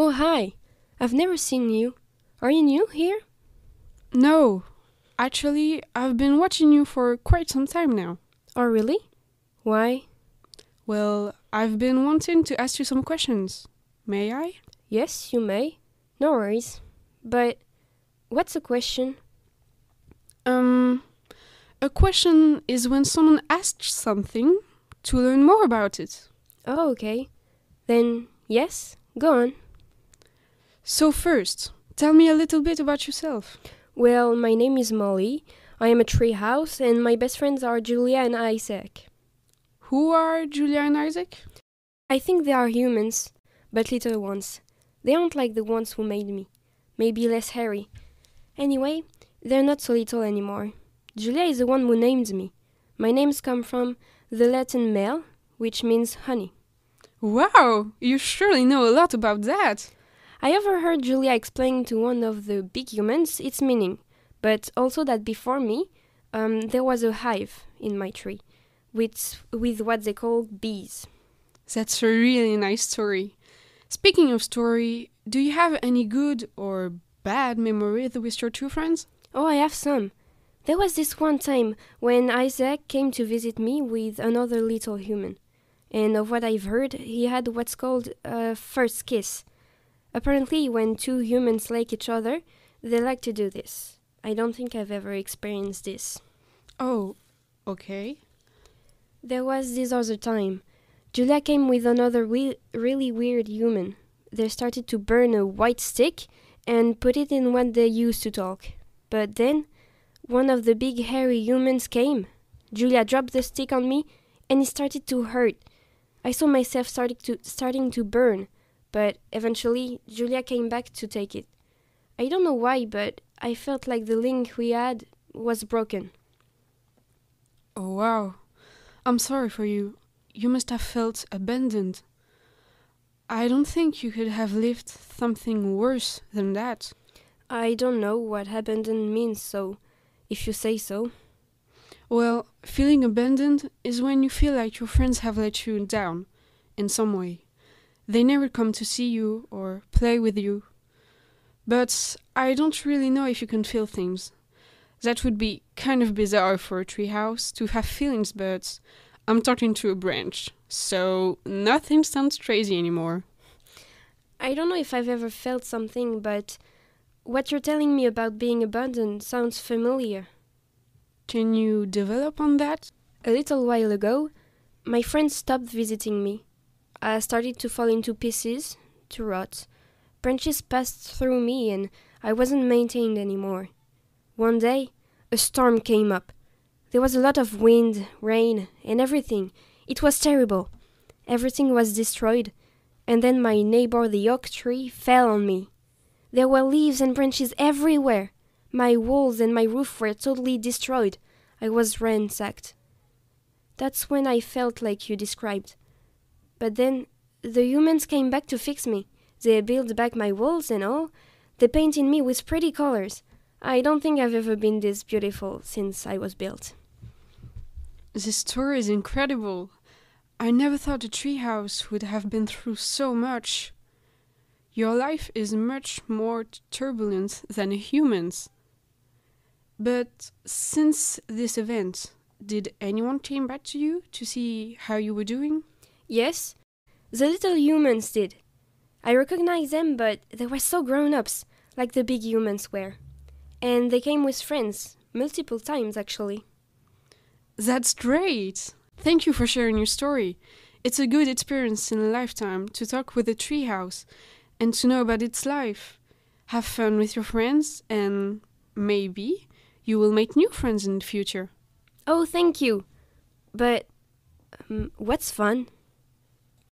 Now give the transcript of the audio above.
Oh, hi. I've never seen you. Are you new here? No, actually, I've been watching you for quite some time now. Oh, really? Why? Well, I've been wanting to ask you some questions. May I? Yes, you may. No worries. But what's a question? Um, a question is when someone asks something to learn more about it. Oh, okay. Then, yes, go on. So, first, tell me a little bit about yourself. Well, my name is Molly. I am a treehouse, and my best friends are Julia and Isaac. Who are Julia and Isaac? I think they are humans, but little ones. They aren't like the ones who made me. Maybe less hairy. Anyway, they're not so little anymore. Julia is the one who named me. My names come from the Latin mel, which means honey. Wow, you surely know a lot about that. I overheard Julia explain to one of the big humans its meaning, but also that before me, um, there was a hive in my tree, with, with what they call bees. That's a really nice story. Speaking of story, do you have any good or bad memories with your two friends? Oh, I have some. There was this one time when Isaac came to visit me with another little human. And of what I've heard, he had what's called a first kiss. Apparently, when two humans like each other, they like to do this. I don't think I've ever experienced this. Oh, okay. There was this other time. Julia came with another we- really weird human. They started to burn a white stick and put it in what they used to talk. But then, one of the big hairy humans came. Julia dropped the stick on me, and it started to hurt. I saw myself starting to starting to burn, but eventually Julia came back to take it. I don't know why, but I felt like the link we had was broken. Oh, wow. I'm sorry for you. You must have felt abandoned. I don't think you could have lived something worse than that. I don't know what abandoned means, so if you say so. Well, feeling abandoned is when you feel like your friends have let you down in some way. They never come to see you or play with you. But I don't really know if you can feel things. That would be kind of bizarre for a treehouse to have feelings, but I'm talking to a branch, so nothing sounds crazy anymore. I don't know if I've ever felt something, but what you're telling me about being abandoned sounds familiar. Can you develop on that? A little while ago, my friends stopped visiting me. I started to fall into pieces, to rot. Branches passed through me, and I wasn't maintained anymore. One day, a storm came up. There was a lot of wind, rain, and everything. It was terrible. Everything was destroyed, and then my neighbor, the oak tree, fell on me. There were leaves and branches everywhere. My walls and my roof were totally destroyed. I was ransacked. That's when I felt like you described. But then the humans came back to fix me. They built back my walls and all. They painted me with pretty colors. I don't think I've ever been this beautiful since I was built. This story is incredible. I never thought a treehouse would have been through so much. Your life is much more turbulent than a human's. But since this event, did anyone came back to you to see how you were doing? Yes, the little humans did. I recognized them, but they were so grown ups, like the big humans were. And they came with friends, multiple times actually. That's great! Thank you for sharing your story. It's a good experience in a lifetime to talk with a treehouse and to know about its life. Have fun with your friends, and maybe you will make new friends in the future. Oh, thank you. But um, what's fun?